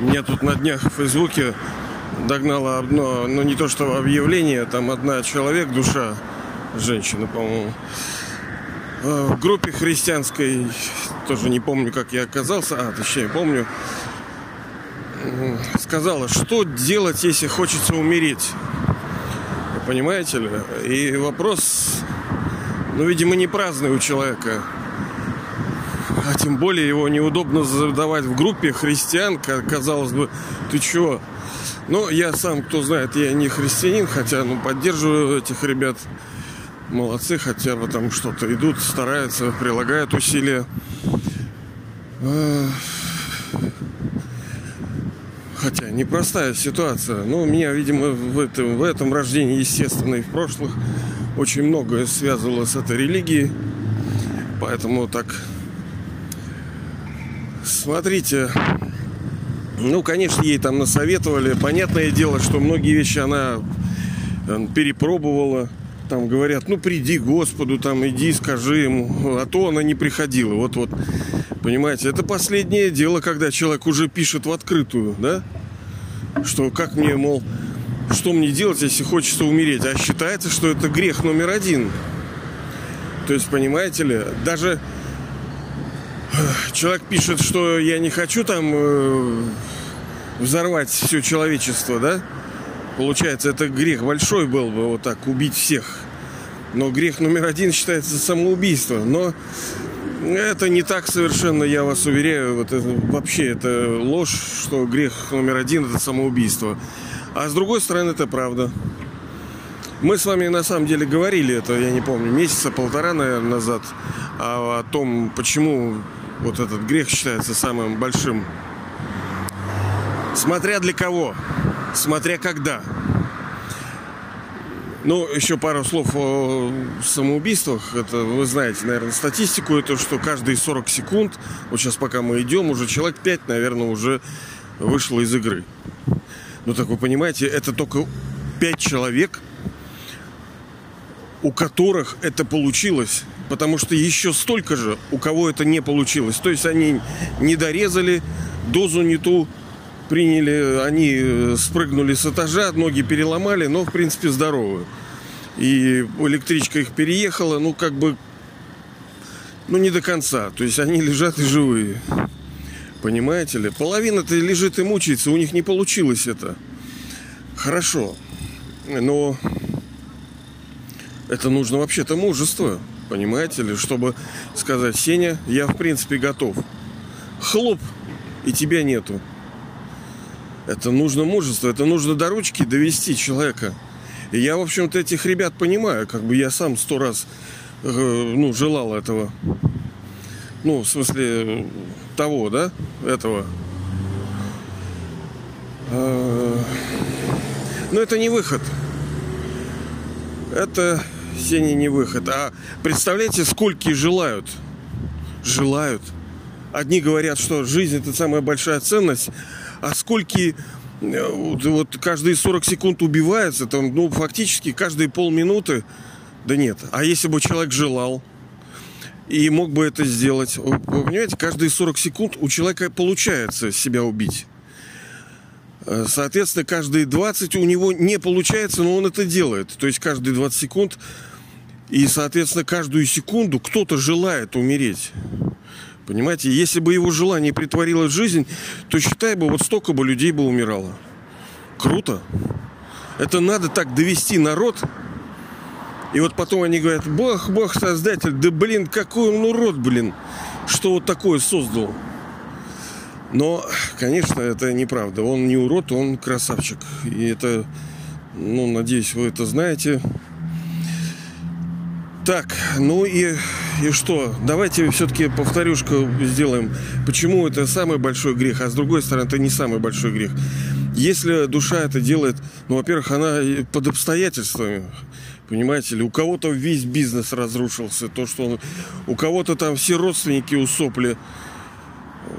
Меня тут на днях в Фейсбуке догнало одно, ну не то что объявление, там одна человек, душа, женщина, по-моему, э, в группе христианской, тоже не помню, как я оказался, а, точнее, помню, сказала, что делать, если хочется умереть. Понимаете ли? И вопрос, ну, видимо, не праздный у человека. А тем более его неудобно задавать в группе христиан, казалось бы, ты чего? Ну, я сам, кто знает, я не христианин, хотя, ну, поддерживаю этих ребят. Молодцы, хотя бы там что-то идут, стараются, прилагают усилия. Хотя непростая ситуация. Но у меня, видимо, в этом, в этом рождении, естественно, и в прошлых очень многое связывало с этой религией. Поэтому так смотрите. Ну, конечно, ей там насоветовали. Понятное дело, что многие вещи она э, перепробовала. Там говорят, ну приди Господу, там иди, скажи ему. А то она не приходила. Вот-вот. Понимаете, это последнее дело, когда человек уже пишет в открытую, да? Что как мне, мол, что мне делать, если хочется умереть? А считается, что это грех номер один. То есть, понимаете ли, даже человек пишет, что я не хочу там э, взорвать все человечество, да? Получается, это грех большой был бы вот так убить всех. Но грех номер один считается самоубийство. Но это не так совершенно, я вас уверяю. Вот это, вообще это ложь, что грех номер один это самоубийство. А с другой стороны, это правда. Мы с вами на самом деле говорили это, я не помню, месяца полтора, наверное, назад, о, о том, почему вот этот грех считается самым большим. Смотря для кого, смотря когда. Ну, еще пару слов о самоубийствах. Это вы знаете, наверное, статистику. Это что каждые 40 секунд, вот сейчас пока мы идем, уже человек 5, наверное, уже вышло из игры. Ну, так вы понимаете, это только 5 человек, у которых это получилось. Потому что еще столько же, у кого это не получилось. То есть они не дорезали, дозу не ту приняли, они э, спрыгнули с этажа, ноги переломали, но в принципе здоровы. И электричка их переехала, ну как бы, ну не до конца. То есть они лежат и живые. Понимаете ли? Половина-то лежит и мучается, у них не получилось это. Хорошо. Но это нужно вообще-то мужество. Понимаете ли? Чтобы сказать, Сеня, я в принципе готов. Хлоп, и тебя нету. Это нужно мужество, это нужно до ручки довести человека. И я, в общем-то, этих ребят понимаю. Как бы я сам сто раз э, ну, желал этого. Ну, в смысле, того, да? Этого. Э, но это не выход. Это, Сеня, не выход. А представляете, сколько желают? Желают. Одни говорят, что жизнь это самая большая ценность, а сколько э, вот каждые 40 секунд убивается, там, ну, фактически каждые полминуты, да нет. А если бы человек желал и мог бы это сделать, вы понимаете, каждые 40 секунд у человека получается себя убить. Э, соответственно, каждые 20 у него не получается, но он это делает. То есть каждые 20 секунд и, соответственно, каждую секунду кто-то желает умереть. Понимаете, если бы его желание притворилось в жизнь, то считай бы, вот столько бы людей бы умирало. Круто. Это надо так довести народ. И вот потом они говорят, Бог, Бог, Создатель, да блин, какой он урод, блин, что вот такое создал. Но, конечно, это неправда. Он не урод, он красавчик. И это, ну, надеюсь, вы это знаете. Так, ну и, и что? Давайте все-таки повторюшку сделаем. Почему это самый большой грех, а с другой стороны, это не самый большой грех. Если душа это делает, ну, во-первых, она под обстоятельствами, понимаете ли, у кого-то весь бизнес разрушился, то, что он, у кого-то там все родственники усопли,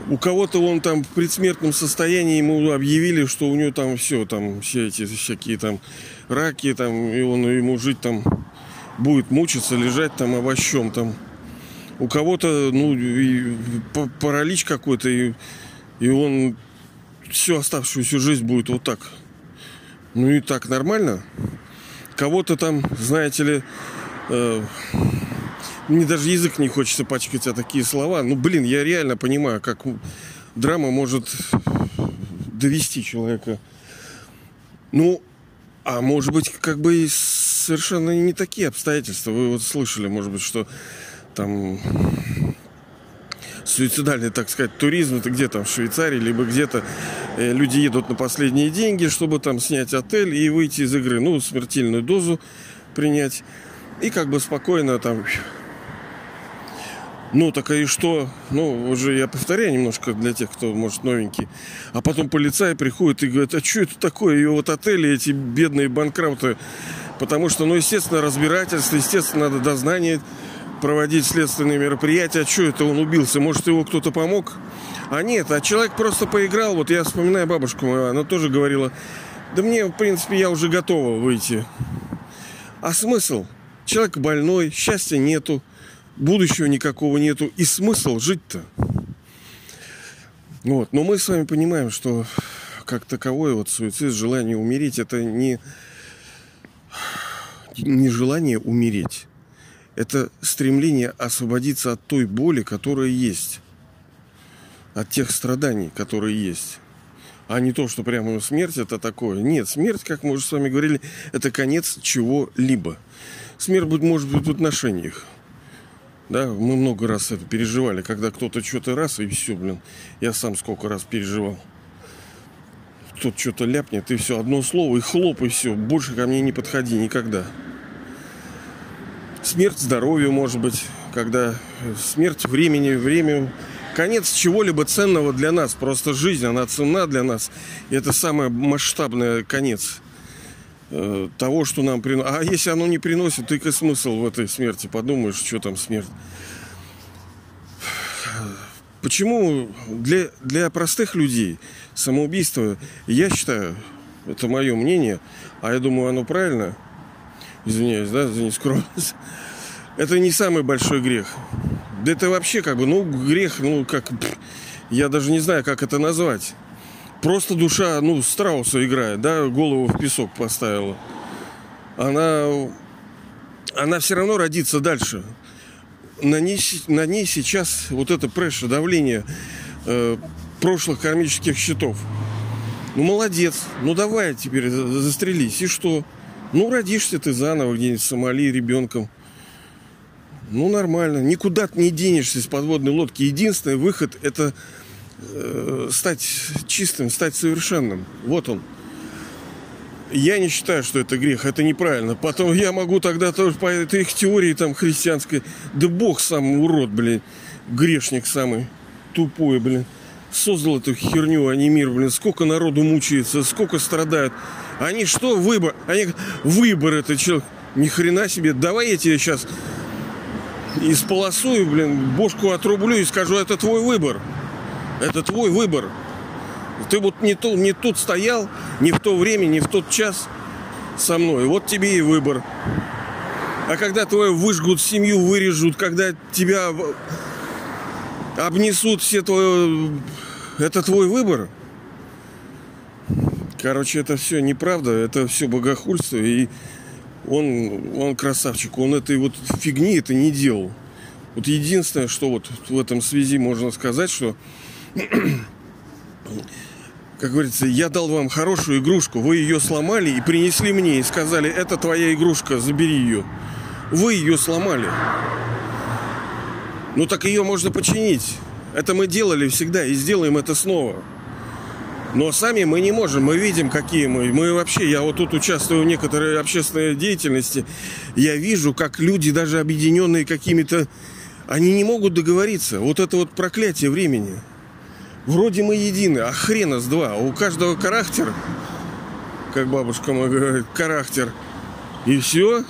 у кого-то он там в предсмертном состоянии ему объявили, что у него там все, там все эти всякие там раки, там, и он ему жить там будет мучиться, лежать там овощом там. У кого-то, ну, и паралич какой-то, и, и он всю оставшуюся жизнь будет вот так. Ну и так нормально. Кого-то там, знаете ли, э, мне даже язык не хочется пачкать о такие слова. Ну, блин, я реально понимаю, как драма может довести человека. Ну, а может быть, как бы совершенно не такие обстоятельства. Вы вот слышали, может быть, что там суицидальный, так сказать, туризм, это где там, в Швейцарии, либо где-то э, люди едут на последние деньги, чтобы там снять отель и выйти из игры. Ну, смертельную дозу принять. И как бы спокойно там ну, так и что? Ну, уже я повторяю немножко для тех, кто, может, новенький. А потом полицай приходит и говорит, а что это такое? И вот отели, эти бедные банкроты. Потому что, ну, естественно, разбирательство, естественно, надо дознание проводить следственные мероприятия. А что это он убился? Может, его кто-то помог? А нет, а человек просто поиграл. Вот я вспоминаю бабушку мою, она тоже говорила, да мне, в принципе, я уже готова выйти. А смысл? Человек больной, счастья нету будущего никакого нету. И смысл жить-то? Вот. Но мы с вами понимаем, что как таковое вот суицид, желание умереть, это не, не желание умереть. Это стремление освободиться от той боли, которая есть. От тех страданий, которые есть. А не то, что прямо смерть это такое. Нет, смерть, как мы уже с вами говорили, это конец чего-либо. Смерть может быть в отношениях. Да, мы много раз это переживали, когда кто-то что-то раз, и все, блин. Я сам сколько раз переживал. Кто-то что-то ляпнет, и все, одно слово, и хлоп, и все. Больше ко мне не подходи никогда. Смерть здоровью, может быть, когда смерть времени, время, конец чего-либо ценного для нас. Просто жизнь, она ценна для нас. И это самый масштабный конец Э, того, что нам приносит. А если оно не приносит, то и смысл в этой смерти. Подумаешь, что там смерть. Почему для, для простых людей самоубийство, я считаю, это мое мнение, а я думаю, оно правильно, извиняюсь, да, за нескромность, это не самый большой грех. Да это вообще как бы, ну, грех, ну, как, я даже не знаю, как это назвать. Просто душа, ну, страуса играет, да, голову в песок поставила. Она, она все равно родится дальше. На ней, на ней сейчас вот это пресса, давление э, прошлых кармических счетов. Ну, молодец. Ну, давай теперь застрелись. И что? Ну, родишься ты заново где-нибудь в Сомали ребенком. Ну, нормально. Никуда ты не денешься с подводной лодки. Единственный выход – это Э, стать чистым, стать совершенным. Вот он. Я не считаю, что это грех, это неправильно. Потом я могу тогда тоже по этой их теории там христианской, да Бог сам урод, блин, грешник самый тупой, блин. Создал эту херню, а не мир, блин. Сколько народу мучается, сколько страдают. Они что, выбор? Они выбор это человек. Ни хрена себе. Давай я тебе сейчас исполосую, блин, бошку отрублю и скажу, это твой выбор. Это твой выбор. Ты вот не, то, не тут стоял, не в то время, не в тот час со мной. Вот тебе и выбор. А когда твою выжгут, семью вырежут, когда тебя обнесут все твое... Это твой выбор. Короче, это все неправда, это все богохульство. И он, он красавчик, он этой вот фигни это не делал. Вот единственное, что вот в этом связи можно сказать, что как говорится, я дал вам хорошую игрушку, вы ее сломали и принесли мне и сказали, это твоя игрушка, забери ее. Вы ее сломали. Ну так ее можно починить. Это мы делали всегда и сделаем это снова. Но сами мы не можем. Мы видим, какие мы. Мы вообще, я вот тут участвую в некоторой общественной деятельности. Я вижу, как люди, даже объединенные какими-то, они не могут договориться. Вот это вот проклятие времени. Вроде мы едины, а хрена с два. У каждого характер, как бабушка моя говорит, характер. И все.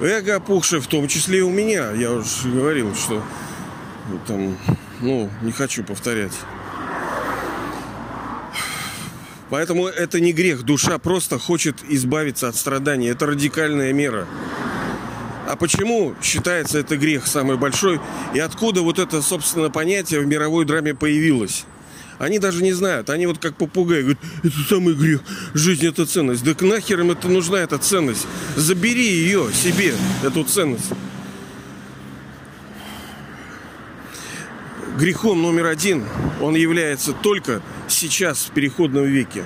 Эго опухшее, в том числе и у меня. Я уже говорил, что там, ну, не хочу повторять. Поэтому это не грех. Душа просто хочет избавиться от страданий. Это радикальная мера. А почему считается это грех самый большой? И откуда вот это, собственно, понятие в мировой драме появилось? Они даже не знают. Они вот как попугаи говорят, это самый грех. Жизнь это ценность. Да нахер им это нужна эта ценность? Забери ее себе, эту ценность. Грехом номер один он является только сейчас, в переходном веке.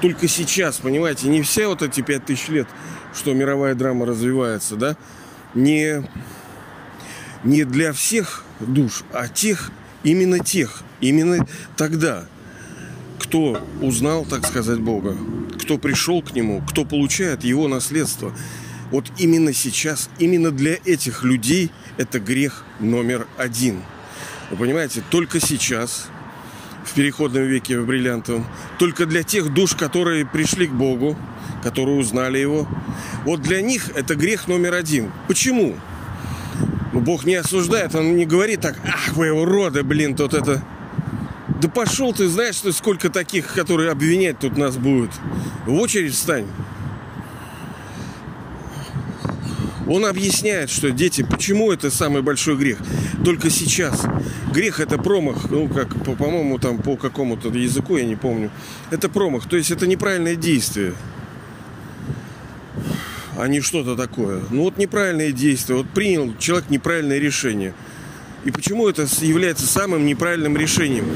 Только сейчас, понимаете, не все вот эти пять тысяч лет, что мировая драма развивается, да, не, не для всех душ, а тех, именно тех, именно тогда, кто узнал, так сказать, Бога, кто пришел к Нему, кто получает Его наследство. Вот именно сейчас, именно для этих людей это грех номер один. Вы понимаете, только сейчас, в переходном веке, в бриллиантовом, только для тех душ, которые пришли к Богу, которые узнали Его, вот для них это грех номер один. Почему? Ну, Бог не осуждает, Он не говорит так, ах вы уроды, блин, тут это... Да пошел ты, знаешь, сколько таких, которые обвинять тут нас будут. В очередь встань. Он объясняет, что дети, почему это самый большой грех. Только сейчас. Грех это промах, ну как, по-моему, там по какому-то языку, я не помню. Это промах, то есть это неправильное действие а не что-то такое. Ну вот неправильное действие. Вот принял человек неправильное решение. И почему это является самым неправильным решением?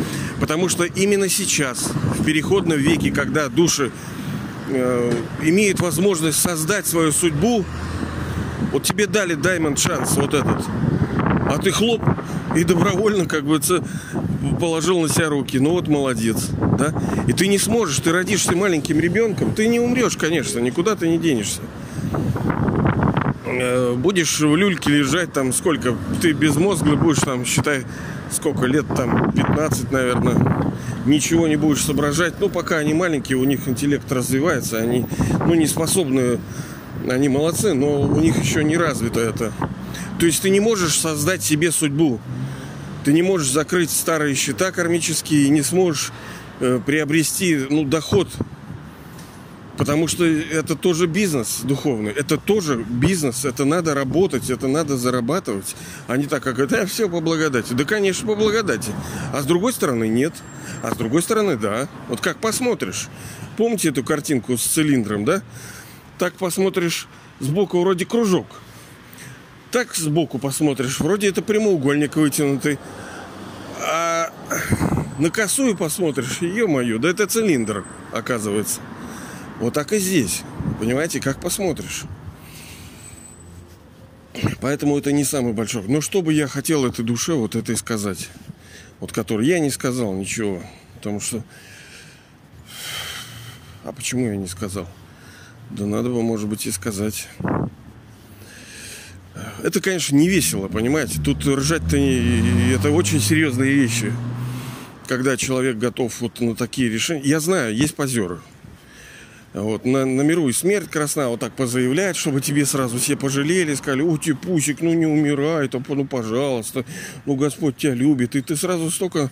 Потому что именно сейчас, в переходном веке, когда души э, имеют возможность создать свою судьбу, вот тебе дали даймонд шанс, вот этот. А ты хлоп и добровольно как бы положил на себя руки. Ну вот молодец, да? И ты не сможешь, ты родишься маленьким ребенком, ты не умрешь, конечно, никуда ты не денешься. Э, будешь в люльке лежать там сколько, ты безмозглый будешь там, считай, сколько лет там, 15, наверное, ничего не будешь соображать. Ну, пока они маленькие, у них интеллект развивается, они, ну, не способны, они молодцы, но у них еще не развито это. То есть ты не можешь создать себе судьбу. Ты не можешь закрыть старые счета кармические и не сможешь э, приобрести ну, доход Потому что это тоже бизнес духовный. Это тоже бизнес. Это надо работать, это надо зарабатывать. А не так, как это, все по благодати. Да, конечно, по благодати. А с другой стороны, нет. А с другой стороны, да. Вот как посмотришь. Помните эту картинку с цилиндром, да? Так посмотришь, сбоку вроде кружок. Так сбоку посмотришь, вроде это прямоугольник вытянутый. А на косую посмотришь, ё-моё, да это цилиндр, оказывается. Вот так и здесь. Понимаете, как посмотришь. Поэтому это не самый большой. Но что бы я хотел этой душе вот это и сказать. Вот который я не сказал ничего. Потому что... А почему я не сказал? Да надо бы, может быть, и сказать. Это, конечно, не весело, понимаете? Тут ржать-то не... это очень серьезные вещи. Когда человек готов вот на такие решения. Я знаю, есть позеры. Вот, на, на миру и смерть красна, вот так позаявлять, чтобы тебе сразу все пожалели, сказали, у ты пусик, ну не умирай, то, ну пожалуйста, ну Господь тебя любит. И ты сразу столько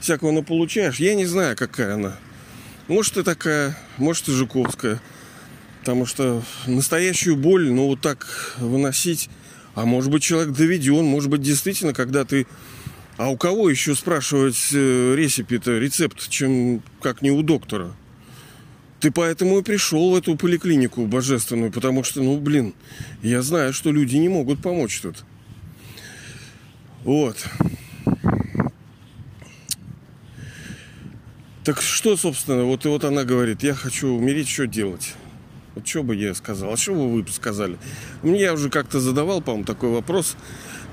всякого получаешь. Я не знаю, какая она. Может, ты такая, может, ты Жуковская. Потому что настоящую боль, ну, вот так выносить. А может быть, человек доведен, может быть, действительно, когда ты... А у кого еще спрашивать э, рецепт, рецепт, чем как не у доктора? Ты поэтому и пришел в эту поликлинику божественную, потому что, ну, блин, я знаю, что люди не могут помочь тут. Вот. Так что, собственно, вот и вот она говорит, я хочу умереть, что делать? Вот что бы я сказал? А что бы вы сказали? Мне я уже как-то задавал, по-моему, такой вопрос.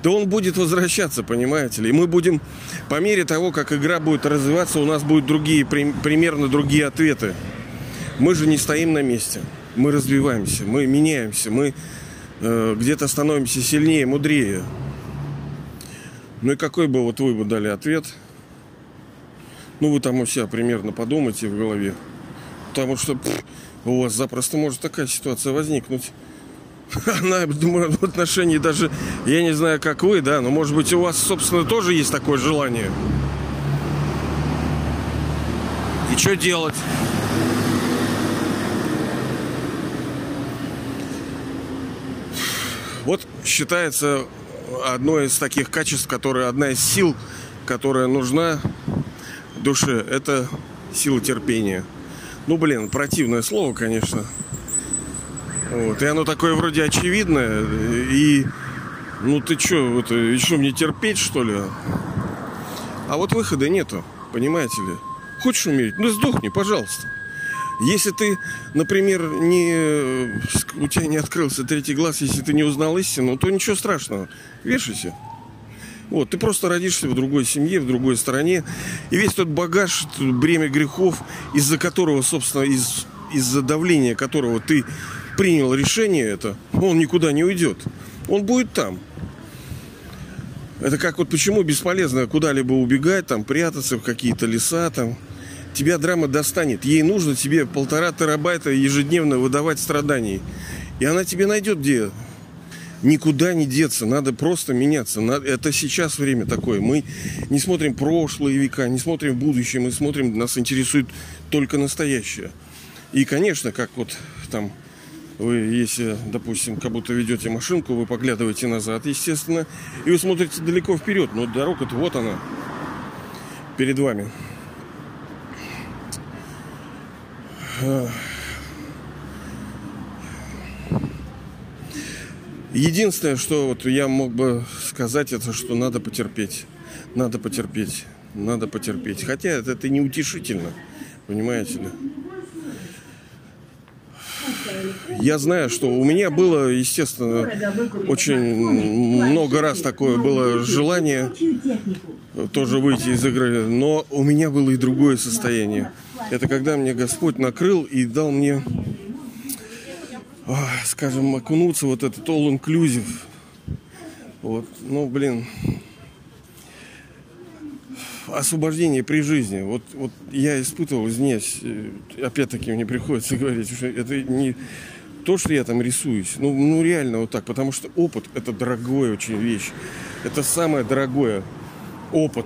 Да он будет возвращаться, понимаете ли. И мы будем, по мере того, как игра будет развиваться, у нас будут другие, примерно другие ответы. Мы же не стоим на месте. Мы развиваемся, мы меняемся, мы э, где-то становимся сильнее, мудрее. Ну и какой бы вот вы бы дали ответ? Ну, вы там у себя примерно подумайте в голове. Потому что пфф, у вас запросто может такая ситуация возникнуть. Она, думаю, в отношении даже, я не знаю, как вы, да, но может быть у вас, собственно, тоже есть такое желание. И что делать? Вот считается одно из таких качеств, которое одна из сил, которая нужна душе, это сила терпения. Ну, блин, противное слово, конечно. Вот. И оно такое вроде очевидное. И ну ты что, это еще мне терпеть, что ли? А вот выхода нету, понимаете ли? Хочешь умереть? Ну сдохни, пожалуйста. Если ты, например, не, у тебя не открылся третий глаз, если ты не узнал истину, то ничего страшного. Вешайся. Вот, ты просто родишься в другой семье, в другой стране. И весь тот багаж, бремя грехов, из-за которого, собственно, из, из-за давления которого ты принял решение это, он никуда не уйдет. Он будет там. Это как вот почему бесполезно куда-либо убегать, там, прятаться в какие-то леса, там. Тебя драма достанет. Ей нужно тебе полтора терабайта ежедневно выдавать страданий. И она тебе найдет где. Никуда не деться, надо просто меняться. Это сейчас время такое. Мы не смотрим прошлые века, не смотрим будущее, мы смотрим, нас интересует только настоящее. И, конечно, как вот там вы, если, допустим, как будто ведете машинку, вы поглядываете назад, естественно, и вы смотрите далеко вперед. Но дорога-то вот она, перед вами. Единственное, что вот я мог бы сказать, это что надо потерпеть. Надо потерпеть. Надо потерпеть. Хотя это, это неутешительно. Понимаете ли? Я знаю, что у меня было, естественно, очень много раз такое было желание тоже выйти из игры, но у меня было и другое состояние. Это когда мне Господь накрыл и дал мне, скажем, окунуться вот этот all-inclusive. Вот, ну, блин, освобождение при жизни. Вот, вот я испытывал здесь, э, опять-таки мне приходится говорить, что это не то, что я там рисуюсь. Ну, ну реально вот так, потому что опыт это дорогая очень вещь. Это самое дорогое опыт.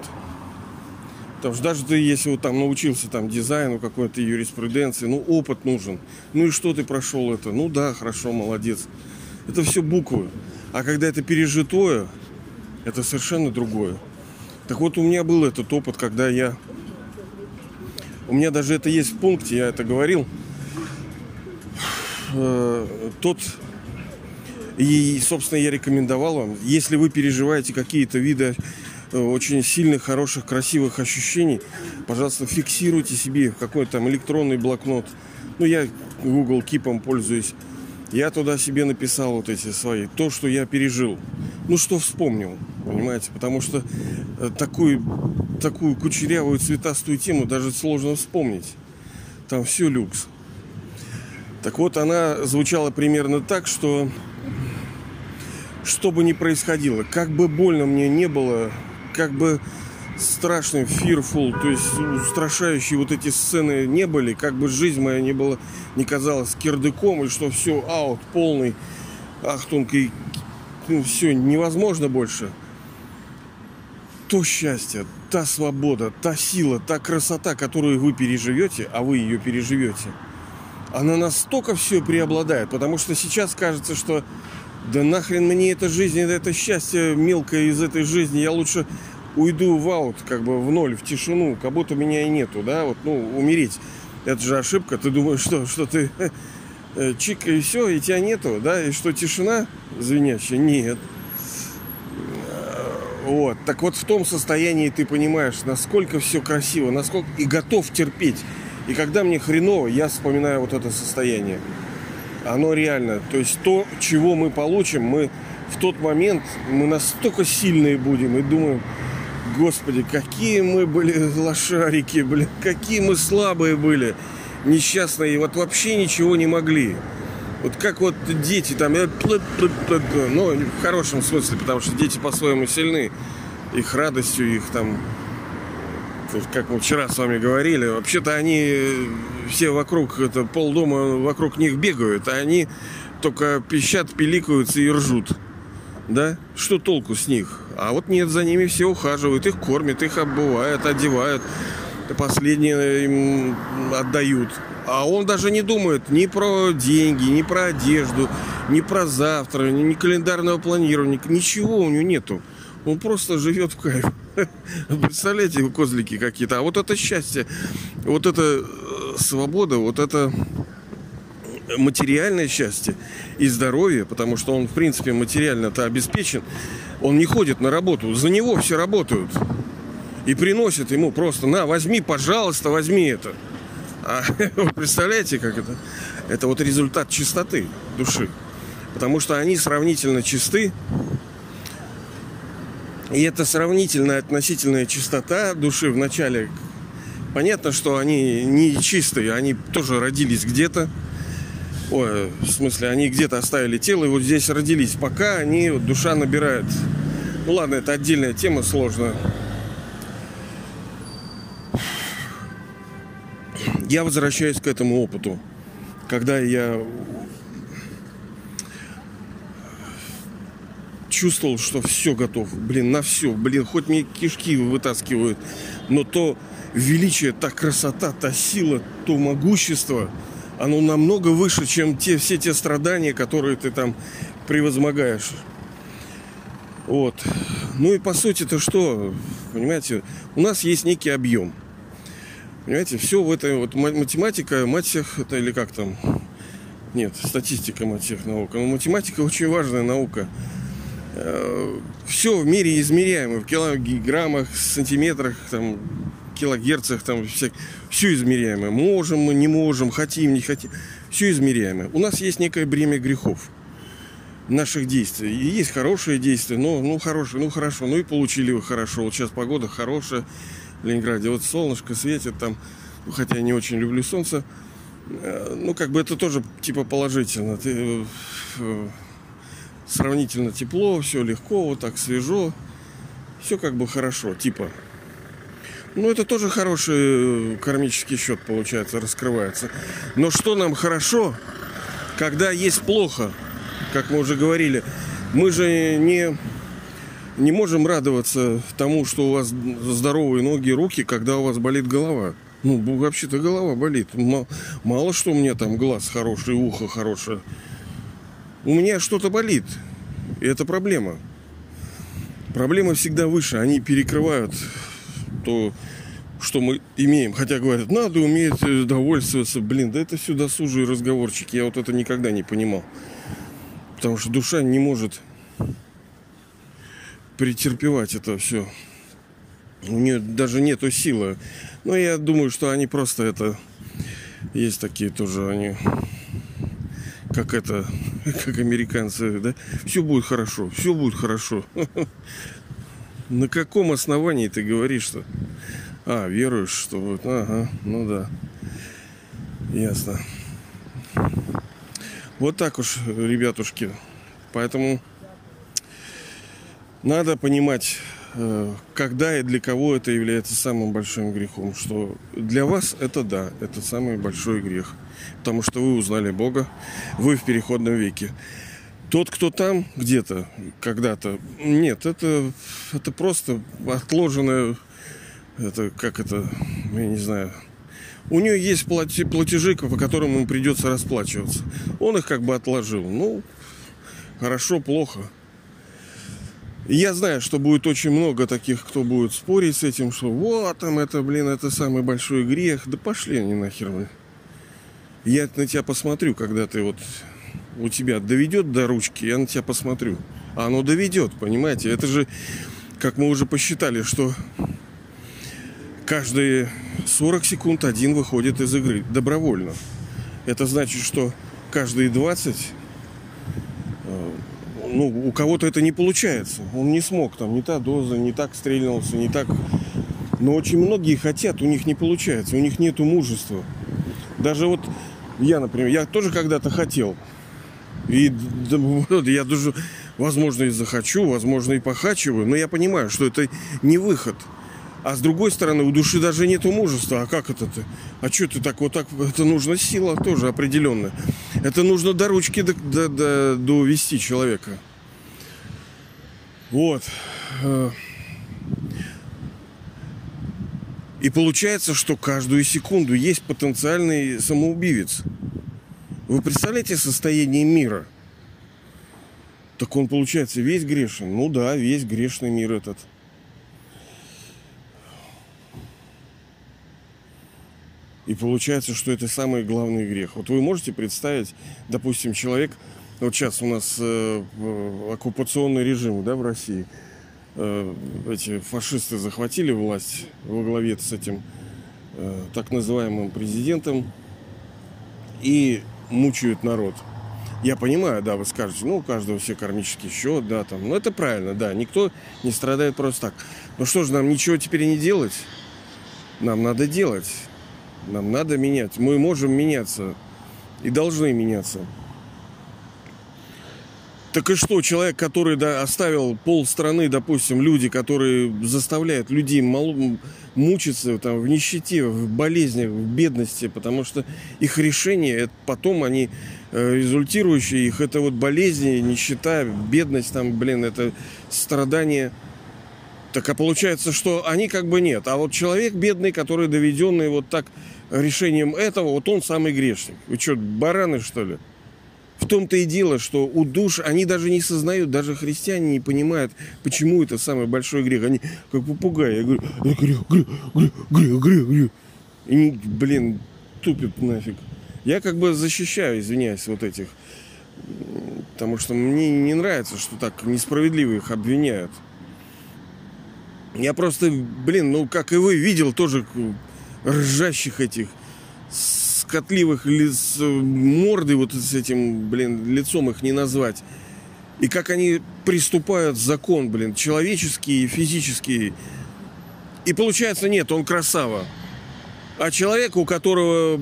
Потому что даже ты, если вот там научился там дизайну какой-то юриспруденции, ну опыт нужен. Ну и что ты прошел это? Ну да, хорошо, молодец. Это все буквы. А когда это пережитое, это совершенно другое. Так вот, у меня был этот опыт, когда я... У меня даже это есть в пункте, я это говорил. Э, тот... И, собственно, я рекомендовал вам, если вы переживаете какие-то виды очень сильных, хороших, красивых ощущений, пожалуйста, фиксируйте себе какой-то там электронный блокнот. Ну, я Google Keep пользуюсь. Я туда себе написал вот эти свои, то, что я пережил. Ну, что вспомнил, понимаете? Потому что э, такую, такую кучерявую цветастую тему даже сложно вспомнить. Там все люкс. Так вот, она звучала примерно так, что что бы ни происходило, как бы больно мне не было, как бы страшным, fearful, то есть устрашающие вот эти сцены не были, как бы жизнь моя не была, не казалась кирдыком, и что все аут, полный ахтунг, и ну, все невозможно больше. То счастье, та свобода, та сила, та красота, которую вы переживете, а вы ее переживете, она настолько все преобладает, потому что сейчас кажется, что да нахрен мне эта жизнь, это счастье мелкое из этой жизни, я лучше уйду в аут, как бы в ноль, в тишину, как будто меня и нету, да, вот, ну, умереть. Это же ошибка, ты думаешь, что, что ты э, чик и все, и тебя нету, да, и что тишина звенящая? Нет. Вот, так вот в том состоянии ты понимаешь, насколько все красиво, насколько и готов терпеть. И когда мне хреново, я вспоминаю вот это состояние. Оно реально, то есть то, чего мы получим, мы в тот момент, мы настолько сильные будем и думаем, Господи, какие мы были лошарики, блин, какие мы слабые были, несчастные, вот вообще ничего не могли. Вот как вот дети там, ну, в хорошем смысле, потому что дети по-своему сильны, их радостью, их там, как мы вчера с вами говорили, вообще-то они э, все вокруг, это полдома вокруг них бегают, а они только пищат, пиликаются и ржут да? Что толку с них? А вот нет, за ними все ухаживают, их кормят, их обувают, одевают, последние им отдают. А он даже не думает ни про деньги, ни про одежду, ни про завтра, ни календарного планирования, ничего у него нету. Он просто живет в кайф. Представляете, козлики какие-то. А вот это счастье, вот это э, свобода, вот это материальное счастье и здоровье, потому что он, в принципе, материально-то обеспечен, он не ходит на работу, за него все работают. И приносят ему просто, на, возьми, пожалуйста, возьми это. А вы представляете, как это? Это вот результат чистоты души. Потому что они сравнительно чисты. И это сравнительная относительная чистота души в начале. Понятно, что они не чистые, они тоже родились где-то. Ой, в смысле, они где-то оставили тело и вот здесь родились. Пока они, вот, душа набирает. Ну ладно, это отдельная тема сложная. Я возвращаюсь к этому опыту. Когда я чувствовал, что все готов. Блин, на все. Блин, хоть мне кишки вытаскивают. Но то величие, та красота, та сила, то могущество – оно намного выше, чем те, все те страдания, которые ты там превозмогаешь. Вот. Ну и по сути это что? Понимаете, у нас есть некий объем. Понимаете, все в этой вот математика, мать всех, это или как там? Нет, статистика мать всех наук. Но математика очень важная наука. Э, все в мире измеряемо в килограммах, сантиметрах, там, килогерцах, там все, все измеряемое. Можем мы, не можем, хотим, не хотим. Все измеряемое. У нас есть некое бремя грехов наших действий. И есть хорошие действия, но ну хорошие, ну хорошо, ну и получили вы хорошо. Вот сейчас погода хорошая в Ленинграде. Вот солнышко светит там, хотя я не очень люблю солнце. Э, ну, как бы это тоже типа положительно. Ты, э, сравнительно тепло, все легко, вот так свежо. Все как бы хорошо, типа. Ну, это тоже хороший э, кармический счет, получается, раскрывается. Но что нам хорошо, когда есть плохо, как мы уже говорили, мы же не, не можем радоваться тому, что у вас здоровые ноги, руки, когда у вас болит голова. Ну, вообще-то голова болит. Мало, мало что меня там глаз хороший, ухо хорошее. У меня что-то болит. И это проблема. Проблема всегда выше. Они перекрывают то, что мы имеем. Хотя говорят, надо уметь довольствоваться. Блин, да это все досужие разговорчики. Я вот это никогда не понимал. Потому что душа не может претерпевать это все. У нее даже нету силы. Но я думаю, что они просто это... Есть такие тоже, они как это, как американцы, да? Все будет хорошо, все будет хорошо. На каком основании ты говоришь, что... А, веруешь, что вот... Ага, ну да. Ясно. Вот так уж, ребятушки. Поэтому надо понимать, э, когда и для кого это является самым большим грехом. Что для вас это да, это самый большой грех. Потому что вы узнали Бога, вы в переходном веке. Тот, кто там где-то, когда-то, нет, это, это просто отложенное, это как это, я не знаю, у нее есть платежи, по которым ему придется расплачиваться. Он их как бы отложил. Ну, хорошо, плохо. я знаю, что будет очень много таких, кто будет спорить с этим, что вот там это, блин, это самый большой грех. Да пошли они нахер, блин. Я на тебя посмотрю, когда ты вот у тебя доведет до ручки, я на тебя посмотрю. А оно доведет, понимаете? Это же, как мы уже посчитали, что каждые 40 секунд один выходит из игры добровольно. Это значит, что каждые 20 э, ну, у кого-то это не получается. Он не смог, там, не та доза, не так стрельнулся, не так... Но очень многие хотят, у них не получается, у них нету мужества. Даже вот я, например, я тоже когда-то хотел. И я даже, возможно, и захочу, возможно, и похачиваю, но я понимаю, что это не выход. А с другой стороны, у души даже нету мужества. А как это-то? А что ты так вот так? Это нужна сила тоже определенная. Это нужно до ручки до, до, до, довести человека. Вот. И получается, что каждую секунду есть потенциальный самоубивец. Вы представляете состояние мира? Так он, получается, весь грешен? Ну да, весь грешный мир этот. И получается, что это самый главный грех. Вот вы можете представить, допустим, человек, вот сейчас у нас э, оккупационный режим да, в России, э, эти фашисты захватили власть во главе с этим э, так называемым президентом и мучают народ. Я понимаю, да, вы скажете, ну, у каждого все кармический счет, да, там. Ну, это правильно, да, никто не страдает просто так. Но что же, нам ничего теперь не делать? Нам надо делать. Нам надо менять. Мы можем меняться и должны меняться. Так и что, человек, который да, оставил пол страны, допустим, люди, которые заставляют людей мал... мучиться там, в нищете, в болезнях, в бедности, потому что их решение, это потом они э, результирующие их, это вот болезни, нищета, бедность, там, блин, это страдания – так а получается, что они как бы нет. А вот человек бедный, который доведенный вот так решением этого, вот он самый грешник. Вы что, бараны, что ли? В том-то и дело, что у душ они даже не сознают, даже христиане не понимают, почему это самый большой грех. Они как попугаи. Я говорю, грех, грех, грех, грех, грех, грех. И блин, тупят нафиг. Я как бы защищаю, извиняюсь, вот этих. Потому что мне не нравится, что так несправедливо их обвиняют. Я просто, блин, ну, как и вы, видел тоже ржащих этих скотливых лиц, морды вот с этим, блин, лицом их не назвать. И как они приступают закон, блин, человеческий физический. И получается, нет, он красава. А человек, у которого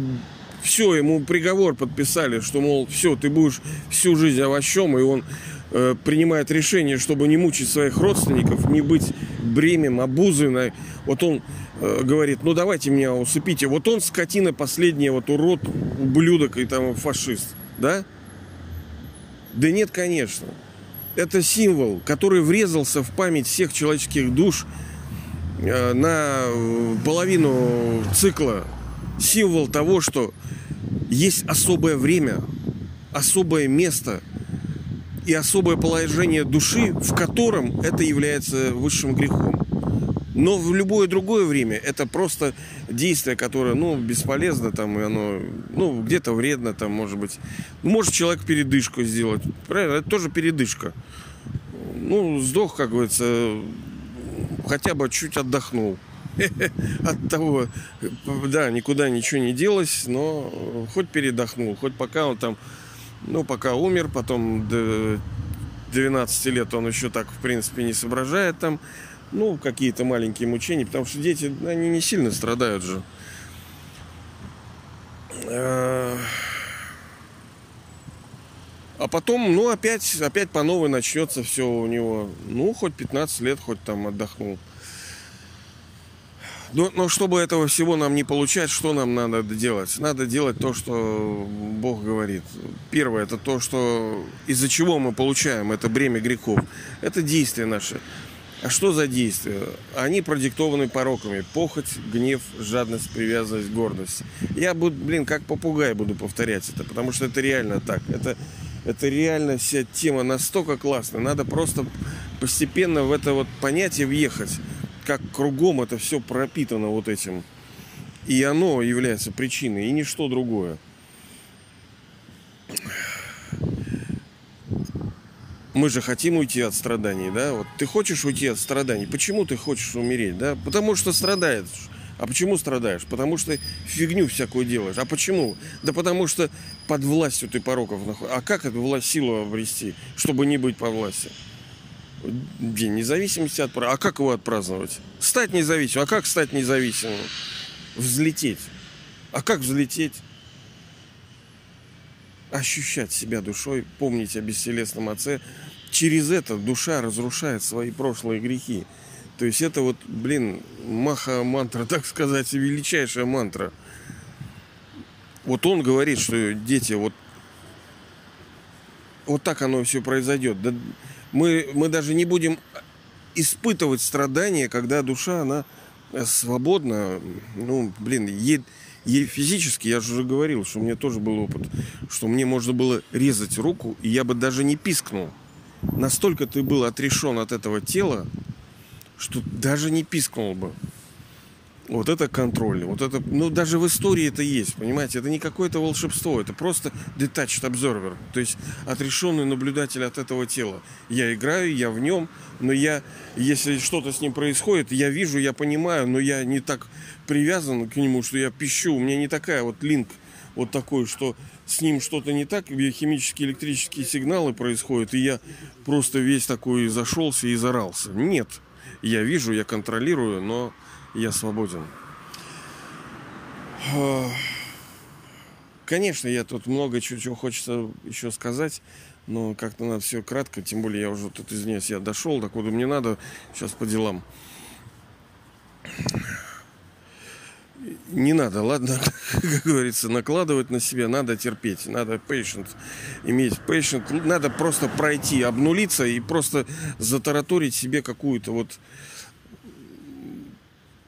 все, ему приговор подписали, что, мол, все, ты будешь всю жизнь овощом, и он э, принимает решение, чтобы не мучить своих родственников, не быть бремем, обузой. Вот он э, говорит, ну давайте меня усыпите. Вот он скотина последняя, вот урод, ублюдок и там фашист. Да? Да нет, конечно. Это символ, который врезался в память всех человеческих душ э, на э, половину цикла. Символ того, что есть особое время, особое место – и особое положение души, в котором это является высшим грехом. Но в любое другое время это просто действие, которое, ну, бесполезно, там, и оно, ну, где-то вредно, там, может быть. Может человек передышку сделать. Правильно? Это тоже передышка. Ну, сдох, как говорится, хотя бы чуть отдохнул. От того, да, никуда ничего не делось, но хоть передохнул, хоть пока он там ну, пока умер, потом до 12 лет он еще так, в принципе, не соображает там. Ну, какие-то маленькие мучения, потому что дети, они не сильно страдают же. А, потом, ну, опять, опять по новой начнется все у него. Ну, хоть 15 лет, хоть там отдохнул. Но, но чтобы этого всего нам не получать, что нам надо делать? Надо делать то, что Бог говорит. Первое, это то, что из-за чего мы получаем это бремя грехов. Это действия наши. А что за действия? Они продиктованы пороками. Похоть, гнев, жадность, привязанность, гордость. Я буду, блин, как попугай буду повторять это, потому что это реально так. Это, это реально вся тема настолько классная. Надо просто постепенно в это вот понятие въехать как кругом это все пропитано вот этим. И оно является причиной, и ничто другое. Мы же хотим уйти от страданий, да? Вот ты хочешь уйти от страданий. Почему ты хочешь умереть, да? Потому что страдаешь. А почему страдаешь? Потому что фигню всякую делаешь. А почему? Да потому что под властью ты пороков находишься. А как эту власть силу обрести, чтобы не быть по власти? День независимости отпраздновать. А как его отпраздновать? Стать независимым. А как стать независимым? Взлететь. А как взлететь? Ощущать себя душой, помнить о бесселесном Отце. Через это душа разрушает свои прошлые грехи. То есть это вот, блин, маха-мантра, так сказать, величайшая мантра. Вот он говорит, что дети, вот, вот так оно все произойдет. Да, мы, мы даже не будем испытывать страдания, когда душа, она свободна. Ну, блин, ей, ей физически, я же уже говорил, что мне тоже был опыт, что мне можно было резать руку, и я бы даже не пискнул. настолько ты был отрешен от этого тела, что даже не пискнул бы. Вот это контроль. Вот это, ну, даже в истории это есть, понимаете? Это не какое-то волшебство, это просто detached observer, то есть отрешенный наблюдатель от этого тела. Я играю, я в нем, но я, если что-то с ним происходит, я вижу, я понимаю, но я не так привязан к нему, что я пищу. У меня не такая вот линк вот такой, что с ним что-то не так, биохимические электрические сигналы происходят, и я просто весь такой зашелся и зарался. Нет, я вижу, я контролирую, но я свободен. Конечно, я тут много чего, чего хочется еще сказать, но как-то надо все кратко, тем более я уже тут, извиняюсь, я дошел, так куда мне надо, сейчас по делам. Не надо, ладно, как говорится, накладывать на себя, надо терпеть, надо patient, иметь patient, надо просто пройти, обнулиться и просто затараторить себе какую-то вот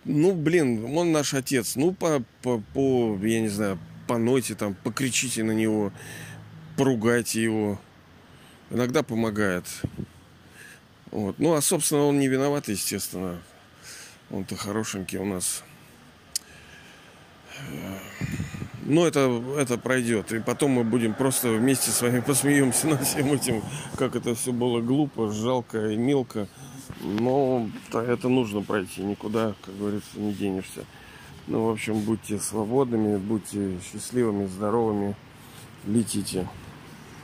ну, блин, он наш отец. Ну, по, по, по я не знаю, понойте там, покричите на него, поругайте его. Иногда помогает. Вот. Ну, а, собственно, он не виноват, естественно. Он-то хорошенький у нас. Но это, это пройдет. И потом мы будем просто вместе с вами посмеемся над всем этим, как это все было глупо, жалко и мелко. Но это нужно пройти, никуда, как говорится, не денешься. Ну, в общем, будьте свободными, будьте счастливыми, здоровыми, летите.